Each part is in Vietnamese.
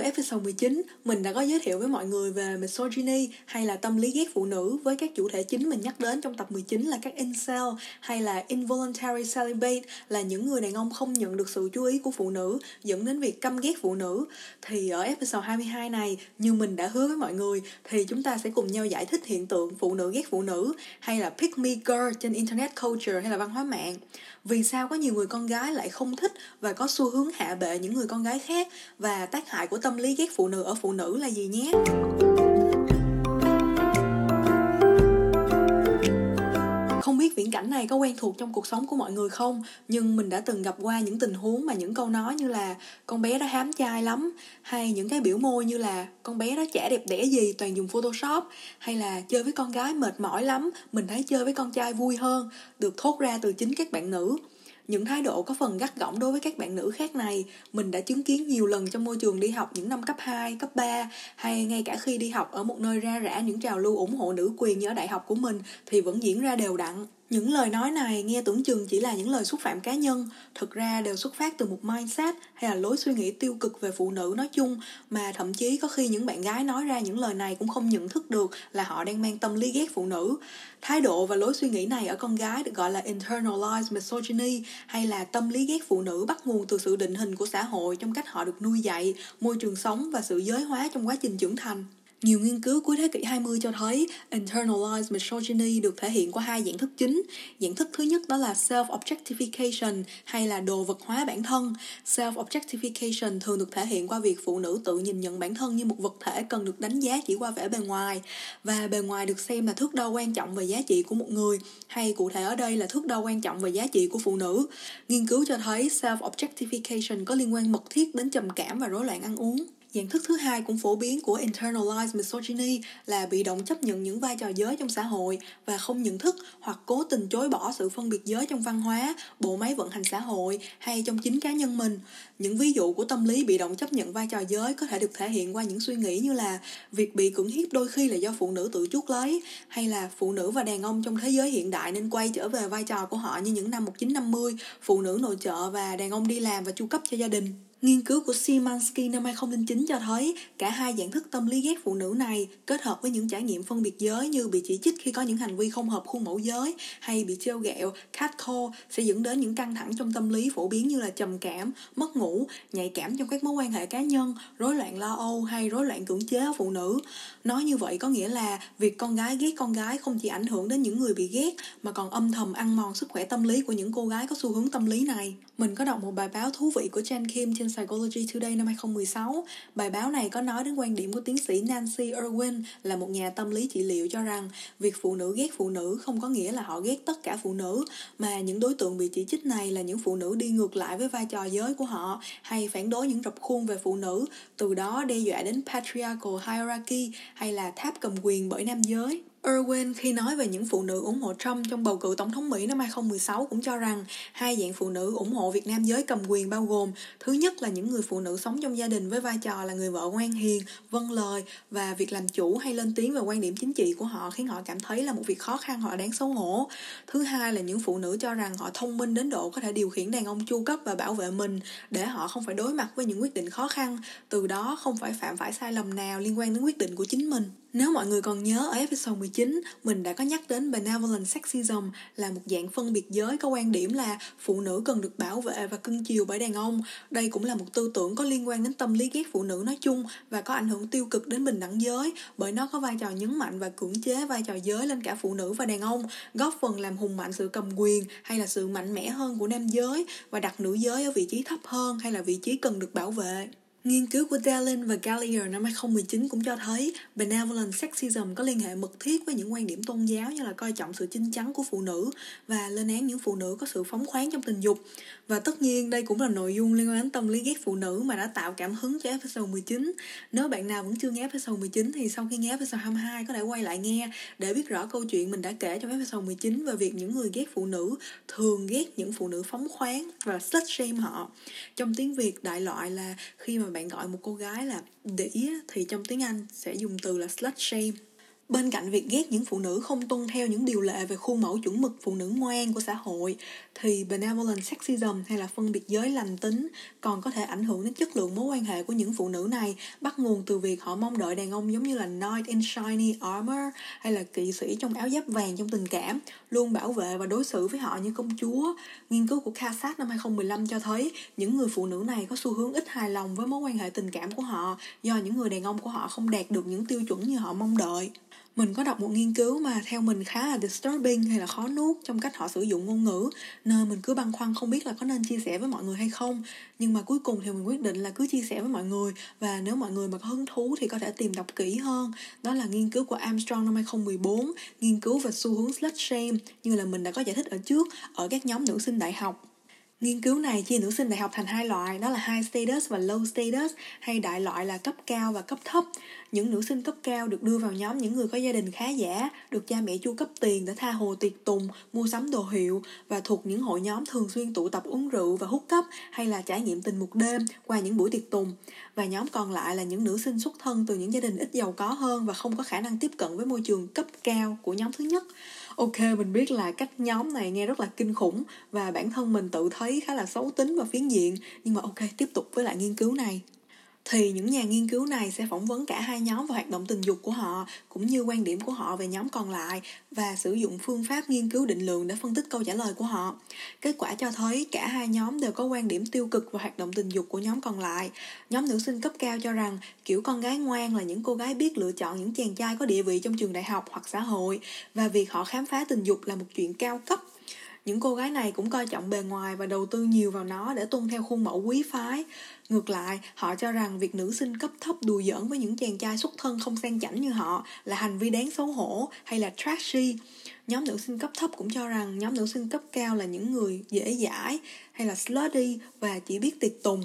Nếu episode 19, mình đã có giới thiệu với mọi người về misogyny hay là tâm lý ghét phụ nữ với các chủ thể chính mình nhắc đến trong tập 19 là các incel hay là involuntary celibate là những người đàn ông không nhận được sự chú ý của phụ nữ dẫn đến việc căm ghét phụ nữ. Thì ở episode 22 này như mình đã hứa với mọi người thì chúng ta sẽ cùng nhau giải thích hiện tượng phụ nữ ghét phụ nữ hay là pick me girl trên internet culture hay là văn hóa mạng vì sao có nhiều người con gái lại không thích và có xu hướng hạ bệ những người con gái khác? Và tác hại của tâm lý ghét phụ nữ ở phụ nữ là gì nhé? Không biết viễn cảnh này có quen thuộc trong cuộc sống của mọi người không? Nhưng mình đã từng gặp qua những tình huống mà những câu nói như là con bé đó hám trai lắm hay những cái biểu môi như là con bé đó chả đẹp đẽ gì, toàn dùng photoshop hay là chơi với con gái mệt mỏi lắm, mình thấy chơi với con trai vui hơn được thốt ra từ chính các bạn nữ những thái độ có phần gắt gỏng đối với các bạn nữ khác này mình đã chứng kiến nhiều lần trong môi trường đi học những năm cấp 2, cấp 3 hay ngay cả khi đi học ở một nơi ra rã những trào lưu ủng hộ nữ quyền như ở đại học của mình thì vẫn diễn ra đều đặn. Những lời nói này nghe tưởng chừng chỉ là những lời xúc phạm cá nhân, thực ra đều xuất phát từ một mindset hay là lối suy nghĩ tiêu cực về phụ nữ nói chung mà thậm chí có khi những bạn gái nói ra những lời này cũng không nhận thức được là họ đang mang tâm lý ghét phụ nữ. Thái độ và lối suy nghĩ này ở con gái được gọi là internalized misogyny hay là tâm lý ghét phụ nữ bắt nguồn từ sự định hình của xã hội trong cách họ được nuôi dạy, môi trường sống và sự giới hóa trong quá trình trưởng thành. Nhiều nghiên cứu cuối thế kỷ 20 cho thấy internalized misogyny được thể hiện qua hai dạng thức chính. Dạng thức thứ nhất đó là self-objectification hay là đồ vật hóa bản thân. Self-objectification thường được thể hiện qua việc phụ nữ tự nhìn nhận bản thân như một vật thể cần được đánh giá chỉ qua vẻ bề ngoài. Và bề ngoài được xem là thước đo quan trọng về giá trị của một người, hay cụ thể ở đây là thước đo quan trọng về giá trị của phụ nữ. Nghiên cứu cho thấy self-objectification có liên quan mật thiết đến trầm cảm và rối loạn ăn uống. Dạng thức thứ hai cũng phổ biến của internalized misogyny là bị động chấp nhận những vai trò giới trong xã hội và không nhận thức hoặc cố tình chối bỏ sự phân biệt giới trong văn hóa, bộ máy vận hành xã hội hay trong chính cá nhân mình. Những ví dụ của tâm lý bị động chấp nhận vai trò giới có thể được thể hiện qua những suy nghĩ như là việc bị cưỡng hiếp đôi khi là do phụ nữ tự chuốc lấy hay là phụ nữ và đàn ông trong thế giới hiện đại nên quay trở về vai trò của họ như những năm 1950, phụ nữ nội trợ và đàn ông đi làm và chu cấp cho gia đình. Nghiên cứu của Simansky năm 2009 cho thấy cả hai dạng thức tâm lý ghét phụ nữ này kết hợp với những trải nghiệm phân biệt giới như bị chỉ trích khi có những hành vi không hợp khuôn mẫu giới hay bị trêu ghẹo, catcall sẽ dẫn đến những căng thẳng trong tâm lý phổ biến như là trầm cảm, mất ngủ, nhạy cảm trong các mối quan hệ cá nhân, rối loạn lo âu hay rối loạn cưỡng chế ở phụ nữ. Nói như vậy có nghĩa là việc con gái ghét con gái không chỉ ảnh hưởng đến những người bị ghét mà còn âm thầm ăn mòn sức khỏe tâm lý của những cô gái có xu hướng tâm lý này. Mình có đọc một bài báo thú vị của Jen Kim trên Psychology Today năm 2016. Bài báo này có nói đến quan điểm của tiến sĩ Nancy Irwin là một nhà tâm lý trị liệu cho rằng việc phụ nữ ghét phụ nữ không có nghĩa là họ ghét tất cả phụ nữ, mà những đối tượng bị chỉ trích này là những phụ nữ đi ngược lại với vai trò giới của họ hay phản đối những rập khuôn về phụ nữ, từ đó đe dọa đến patriarchal hierarchy hay là tháp cầm quyền bởi nam giới. Irwin khi nói về những phụ nữ ủng hộ Trump trong bầu cử tổng thống Mỹ năm 2016 cũng cho rằng hai dạng phụ nữ ủng hộ Việt Nam giới cầm quyền bao gồm thứ nhất là những người phụ nữ sống trong gia đình với vai trò là người vợ ngoan hiền, vâng lời và việc làm chủ hay lên tiếng về quan điểm chính trị của họ khiến họ cảm thấy là một việc khó khăn họ đáng xấu hổ. Thứ hai là những phụ nữ cho rằng họ thông minh đến độ có thể điều khiển đàn ông chu cấp và bảo vệ mình để họ không phải đối mặt với những quyết định khó khăn, từ đó không phải phạm phải sai lầm nào liên quan đến quyết định của chính mình. Nếu mọi người còn nhớ ở episode 19, mình đã có nhắc đến benevolent sexism là một dạng phân biệt giới có quan điểm là phụ nữ cần được bảo vệ và cưng chiều bởi đàn ông. Đây cũng là một tư tưởng có liên quan đến tâm lý ghét phụ nữ nói chung và có ảnh hưởng tiêu cực đến bình đẳng giới bởi nó có vai trò nhấn mạnh và cưỡng chế vai trò giới lên cả phụ nữ và đàn ông, góp phần làm hùng mạnh sự cầm quyền hay là sự mạnh mẽ hơn của nam giới và đặt nữ giới ở vị trí thấp hơn hay là vị trí cần được bảo vệ. Nghiên cứu của Dallin và Gallagher năm 2019 cũng cho thấy benevolent sexism có liên hệ mật thiết với những quan điểm tôn giáo như là coi trọng sự chinh chắn của phụ nữ và lên án những phụ nữ có sự phóng khoáng trong tình dục. Và tất nhiên, đây cũng là nội dung liên quan đến tâm lý ghét phụ nữ mà đã tạo cảm hứng cho episode 19. Nếu bạn nào vẫn chưa nghe episode 19 thì sau khi nghe episode 22 có thể quay lại nghe để biết rõ câu chuyện mình đã kể trong episode 19 về việc những người ghét phụ nữ thường ghét những phụ nữ phóng khoáng và slut shame họ. Trong tiếng Việt, đại loại là khi mà bạn gọi một cô gái là đĩ thì trong tiếng Anh sẽ dùng từ là slut shame. Bên cạnh việc ghét những phụ nữ không tuân theo những điều lệ về khuôn mẫu chuẩn mực phụ nữ ngoan của xã hội, thì benevolent sexism hay là phân biệt giới lành tính còn có thể ảnh hưởng đến chất lượng mối quan hệ của những phụ nữ này, bắt nguồn từ việc họ mong đợi đàn ông giống như là knight in shiny armor hay là kỵ sĩ trong áo giáp vàng trong tình cảm, luôn bảo vệ và đối xử với họ như công chúa. Nghiên cứu của CASAT năm 2015 cho thấy những người phụ nữ này có xu hướng ít hài lòng với mối quan hệ tình cảm của họ do những người đàn ông của họ không đạt được những tiêu chuẩn như họ mong đợi mình có đọc một nghiên cứu mà theo mình khá là disturbing hay là khó nuốt trong cách họ sử dụng ngôn ngữ nên mình cứ băn khoăn không biết là có nên chia sẻ với mọi người hay không. Nhưng mà cuối cùng thì mình quyết định là cứ chia sẻ với mọi người, và nếu mọi người mà có hứng thú thì có thể tìm đọc kỹ hơn. Đó là nghiên cứu của Armstrong năm 2014 nghiên cứu về xu hướng slut shame, như là mình đã có giải thích ở trước, ở các nhóm nữ sinh đại học. Nghiên cứu này chia nữ sinh đại học thành hai loại, đó là high status và low status, hay đại loại là cấp cao và cấp thấp. Những nữ sinh cấp cao được đưa vào nhóm những người có gia đình khá giả, được cha mẹ chu cấp tiền để tha hồ tiệc tùng, mua sắm đồ hiệu và thuộc những hội nhóm thường xuyên tụ tập uống rượu và hút cấp hay là trải nghiệm tình một đêm qua những buổi tiệc tùng. Và nhóm còn lại là những nữ sinh xuất thân từ những gia đình ít giàu có hơn và không có khả năng tiếp cận với môi trường cấp cao của nhóm thứ nhất ok, mình biết là cách nhóm này nghe rất là kinh khủng và bản thân mình tự thấy khá là xấu tính và phiến diện. Nhưng mà ok, tiếp tục với lại nghiên cứu này thì những nhà nghiên cứu này sẽ phỏng vấn cả hai nhóm về hoạt động tình dục của họ, cũng như quan điểm của họ về nhóm còn lại và sử dụng phương pháp nghiên cứu định lượng để phân tích câu trả lời của họ. Kết quả cho thấy cả hai nhóm đều có quan điểm tiêu cực về hoạt động tình dục của nhóm còn lại. Nhóm nữ sinh cấp cao cho rằng kiểu con gái ngoan là những cô gái biết lựa chọn những chàng trai có địa vị trong trường đại học hoặc xã hội và việc họ khám phá tình dục là một chuyện cao cấp những cô gái này cũng coi trọng bề ngoài và đầu tư nhiều vào nó để tuân theo khuôn mẫu quý phái. Ngược lại, họ cho rằng việc nữ sinh cấp thấp đùa giỡn với những chàng trai xuất thân không sang chảnh như họ là hành vi đáng xấu hổ hay là trashy. Nhóm nữ sinh cấp thấp cũng cho rằng nhóm nữ sinh cấp cao là những người dễ dãi hay là slutty và chỉ biết tiệc tùng.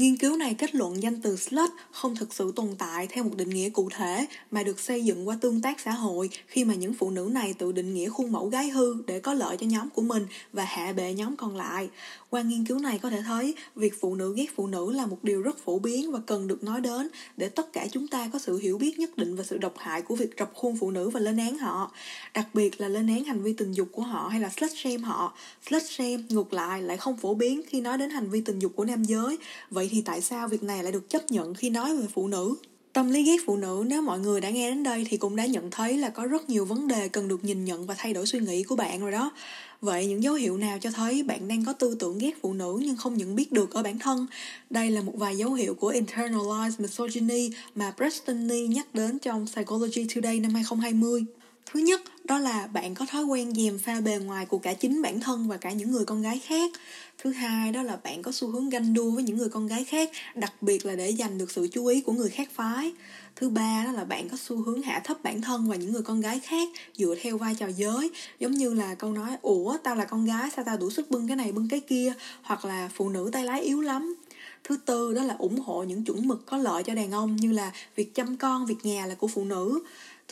Nghiên cứu này kết luận danh từ slut không thực sự tồn tại theo một định nghĩa cụ thể, mà được xây dựng qua tương tác xã hội khi mà những phụ nữ này tự định nghĩa khuôn mẫu gái hư để có lợi cho nhóm của mình và hạ bệ nhóm còn lại. Qua nghiên cứu này có thể thấy, việc phụ nữ ghét phụ nữ là một điều rất phổ biến và cần được nói đến để tất cả chúng ta có sự hiểu biết nhất định về sự độc hại của việc rập khuôn phụ nữ và lên án họ. Đặc biệt là lên án hành vi tình dục của họ hay là slut shame họ. Slut shame ngược lại lại không phổ biến khi nói đến hành vi tình dục của nam giới. Vậy thì tại sao việc này lại được chấp nhận khi nói về phụ nữ? Tâm lý ghét phụ nữ, nếu mọi người đã nghe đến đây thì cũng đã nhận thấy là có rất nhiều vấn đề cần được nhìn nhận và thay đổi suy nghĩ của bạn rồi đó. Vậy những dấu hiệu nào cho thấy bạn đang có tư tưởng ghét phụ nữ nhưng không nhận biết được ở bản thân? Đây là một vài dấu hiệu của internalized misogyny mà Preston Lee nhắc đến trong Psychology Today năm 2020. Thứ nhất, đó là bạn có thói quen dèm pha bề ngoài của cả chính bản thân và cả những người con gái khác. Thứ hai, đó là bạn có xu hướng ganh đua với những người con gái khác, đặc biệt là để giành được sự chú ý của người khác phái. Thứ ba, đó là bạn có xu hướng hạ thấp bản thân và những người con gái khác dựa theo vai trò giới, giống như là câu nói "Ủa, tao là con gái, sao tao đủ sức bưng cái này bưng cái kia?" hoặc là "Phụ nữ tay lái yếu lắm." thứ tư đó là ủng hộ những chuẩn mực có lợi cho đàn ông như là việc chăm con việc nhà là của phụ nữ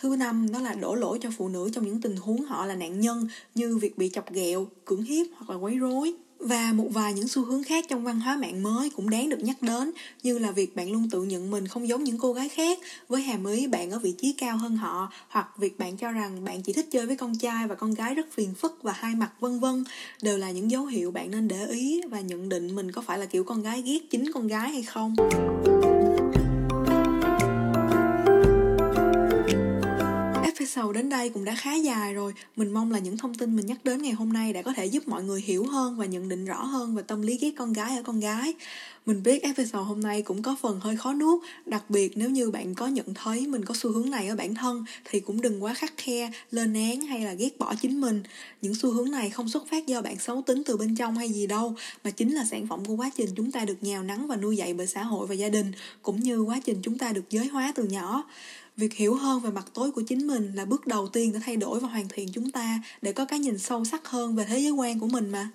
Thứ năm đó là đổ lỗi cho phụ nữ trong những tình huống họ là nạn nhân như việc bị chọc ghẹo, cưỡng hiếp hoặc là quấy rối. Và một vài những xu hướng khác trong văn hóa mạng mới cũng đáng được nhắc đến như là việc bạn luôn tự nhận mình không giống những cô gái khác với hàm ý bạn ở vị trí cao hơn họ hoặc việc bạn cho rằng bạn chỉ thích chơi với con trai và con gái rất phiền phức và hai mặt vân vân đều là những dấu hiệu bạn nên để ý và nhận định mình có phải là kiểu con gái ghét chính con gái hay không. Episode đến đây cũng đã khá dài rồi. Mình mong là những thông tin mình nhắc đến ngày hôm nay đã có thể giúp mọi người hiểu hơn và nhận định rõ hơn về tâm lý ghét con gái ở con gái. Mình biết episode hôm nay cũng có phần hơi khó nuốt, đặc biệt nếu như bạn có nhận thấy mình có xu hướng này ở bản thân thì cũng đừng quá khắc khe, lên án hay là ghét bỏ chính mình. Những xu hướng này không xuất phát do bạn xấu tính từ bên trong hay gì đâu, mà chính là sản phẩm của quá trình chúng ta được nhào nắng và nuôi dạy bởi xã hội và gia đình, cũng như quá trình chúng ta được giới hóa từ nhỏ. Việc hiểu hơn về mặt tối của chính mình là bước đầu tiên để thay đổi và hoàn thiện chúng ta, để có cái nhìn sâu sắc hơn về thế giới quan của mình mà.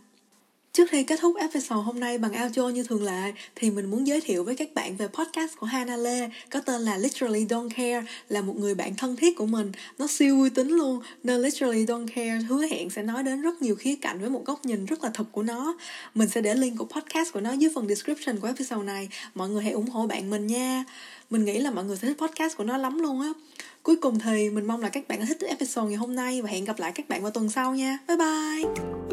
Trước khi kết thúc episode hôm nay bằng outro như thường lệ, thì mình muốn giới thiệu với các bạn về podcast của Hana Lê, có tên là Literally Don't Care, là một người bạn thân thiết của mình. Nó siêu uy tín luôn, nên Literally Don't Care hứa hẹn sẽ nói đến rất nhiều khía cạnh với một góc nhìn rất là thật của nó. Mình sẽ để link của podcast của nó dưới phần description của episode này. Mọi người hãy ủng hộ bạn mình nha. Mình nghĩ là mọi người sẽ thích podcast của nó lắm luôn á. Cuối cùng thì mình mong là các bạn đã thích episode ngày hôm nay và hẹn gặp lại các bạn vào tuần sau nha. Bye bye!